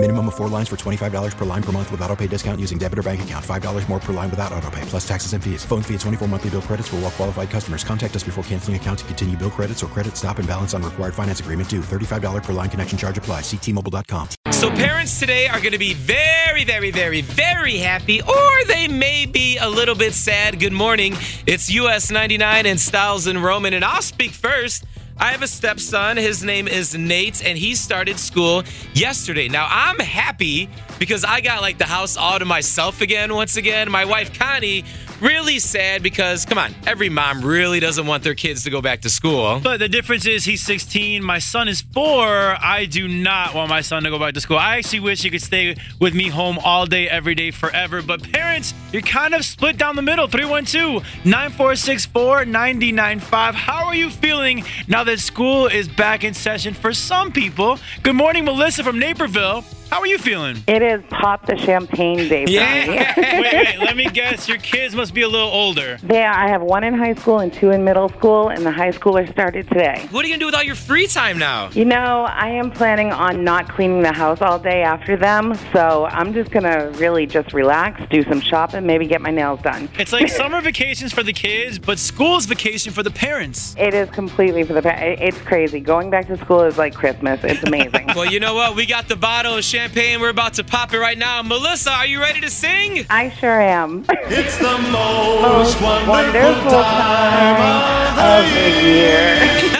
Minimum of four lines for $25 per line per month with auto pay discount using debit or bank account. $5 more per line without auto pay, plus taxes and fees. Phone fee at 24 monthly bill credits for all well qualified customers. Contact us before canceling account to continue bill credits or credit stop and balance on required finance agreement due. $35 per line connection charge apply. Ctmobile.com. So parents today are going to be very, very, very, very happy, or they may be a little bit sad. Good morning. It's US 99 and Styles and Roman, and I'll speak first. I have a stepson. His name is Nate, and he started school yesterday. Now, I'm happy because I got like the house all to myself again once again. My wife, Connie, really sad because, come on, every mom really doesn't want their kids to go back to school. But the difference is he's 16, my son is four. I do not want my son to go back to school. I actually wish he could stay with me home all day, every day, forever. But parents, you're kind of split down the middle 312 9464 995. How are you feeling now that school is back in session for some people? Good morning, Melissa from Naperville. How are you feeling? It is pop the champagne day Yeah. wait, wait, let me guess. Your kids must be a little older. Yeah, I have one in high school and two in middle school, and the high schooler started today. What are you going to do with all your free time now? You know, I am planning on not cleaning the house all day after them, so I'm just going to really just relax, do some shopping, maybe get my nails done. It's like summer vacations for the kids, but school's vacation for the parents. It is completely for the parents. It's crazy. Going back to school is like Christmas. It's amazing. Well, you know what? We got the bottle of champagne. We're about to pop it right now. Melissa, are you ready to sing? I sure am. It's the most wonderful, Wonderful time time of the year. Call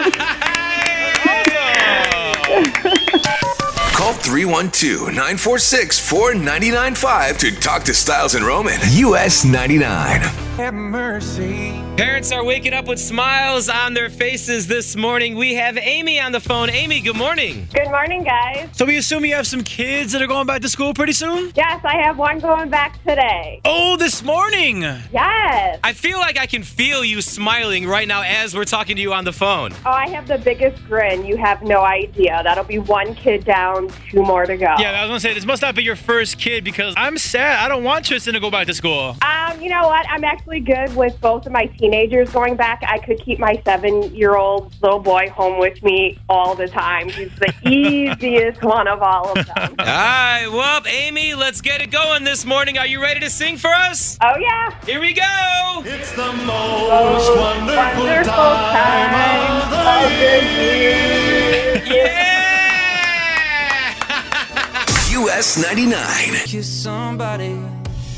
312 946 4995 to talk to Styles and Roman. US 99. Have mercy. Parents are waking up with smiles on their faces this morning. We have Amy on the phone. Amy, good morning. Good morning, guys. So we assume you have some kids that are going back to school pretty soon? Yes, I have one going back today. Oh, this morning. Yes. I feel like I can feel you smiling right now as we're talking to you on the phone. Oh, I have the biggest grin. You have no idea. That'll be one kid down, two more to go. Yeah, I was gonna say this must not be your first kid because I'm sad. I don't want Tristan to go back to school. Um, you know what? I'm actually good with both of my teenagers going back. I could keep my seven-year-old little boy home with me all the time. He's the easiest one of all of them. All right, well, Amy, let's get it going this morning. Are you ready to sing for us? Oh yeah. Here we go. It's the most wonderful, Wonderful time, time Yeah. US 99. Kiss somebody.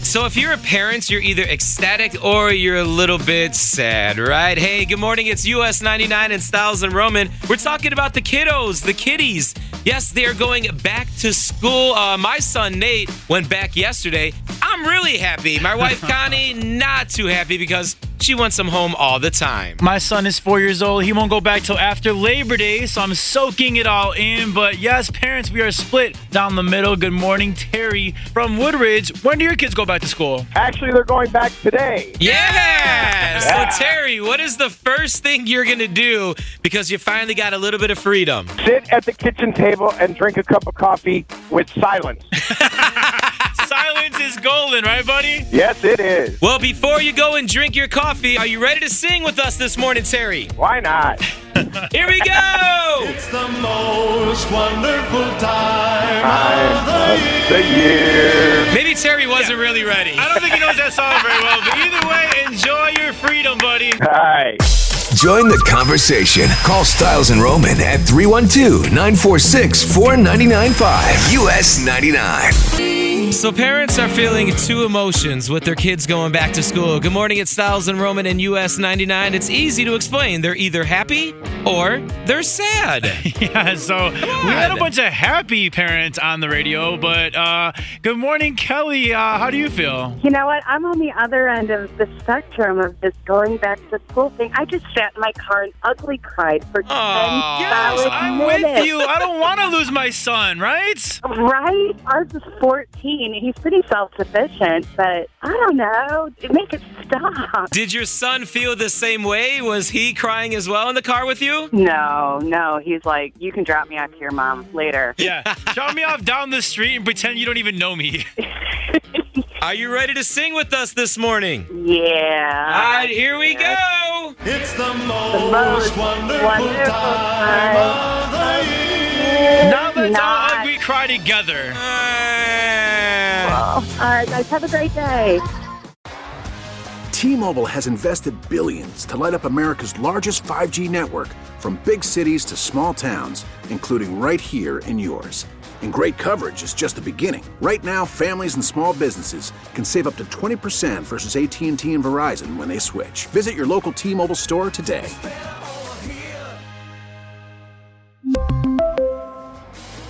So if you're a parent, you're either ecstatic or you're a little bit sad, right? Hey, good morning. It's US 99 and Styles and Roman. We're talking about the kiddos, the kiddies. Yes, they are going back to school. Uh, my son Nate went back yesterday. I'm really happy. My wife Connie, not too happy because she wants him home all the time. My son is four years old. He won't go back till after Labor Day, so I'm soaking it all in. But yes, parents, we are split down the middle. Good morning, Terry from Woodridge. When do your kids go back to school? Actually, they're going back today. Yeah. Yeah. So Terry, what is the first thing you're gonna do because you finally got a little bit of freedom? Sit at the kitchen table and drink a cup of coffee with silence. Silence is golden, right, buddy? Yes, it is. Well, before you go and drink your coffee, are you ready to sing with us this morning, Terry? Why not? Here we go! It's the most wonderful time, Time of the of the year. year. Maybe Terry wasn't really ready. I don't think he knows that song very well, but either way, enjoy your freedom, buddy. Hi. Join the conversation. Call Styles and Roman at 312 946 4995. US 99. So parents are feeling two emotions with their kids going back to school. Good morning, it's Styles and Roman in US 99. It's easy to explain. They're either happy or they're sad. Yeah, so we had a bunch of happy parents on the radio, but uh, good morning, Kelly. Uh, how do you feel? You know what? I'm on the other end of the spectrum of this going back to school thing. I just sat in my car and ugly cried for 10 Aw. Yes, solid I'm minutes. with you. I don't want to lose my son, right? Right? Ours is 14. Mean, he's pretty self-sufficient, but I don't know. Make it stop. Did your son feel the same way? Was he crying as well in the car with you? No, no. He's like, you can drop me off to your mom later. Yeah. Drop me off down the street and pretend you don't even know me. Are you ready to sing with us this morning? Yeah. All right, here we go. It's the most, most wonderful, wonderful time of the year. now let's all agree cry together. Ah. All right, guys, have a great day. T-Mobile has invested billions to light up America's largest 5G network from big cities to small towns, including right here in yours. And great coverage is just the beginning. Right now, families and small businesses can save up to 20% versus AT&T and Verizon when they switch. Visit your local T-Mobile store today.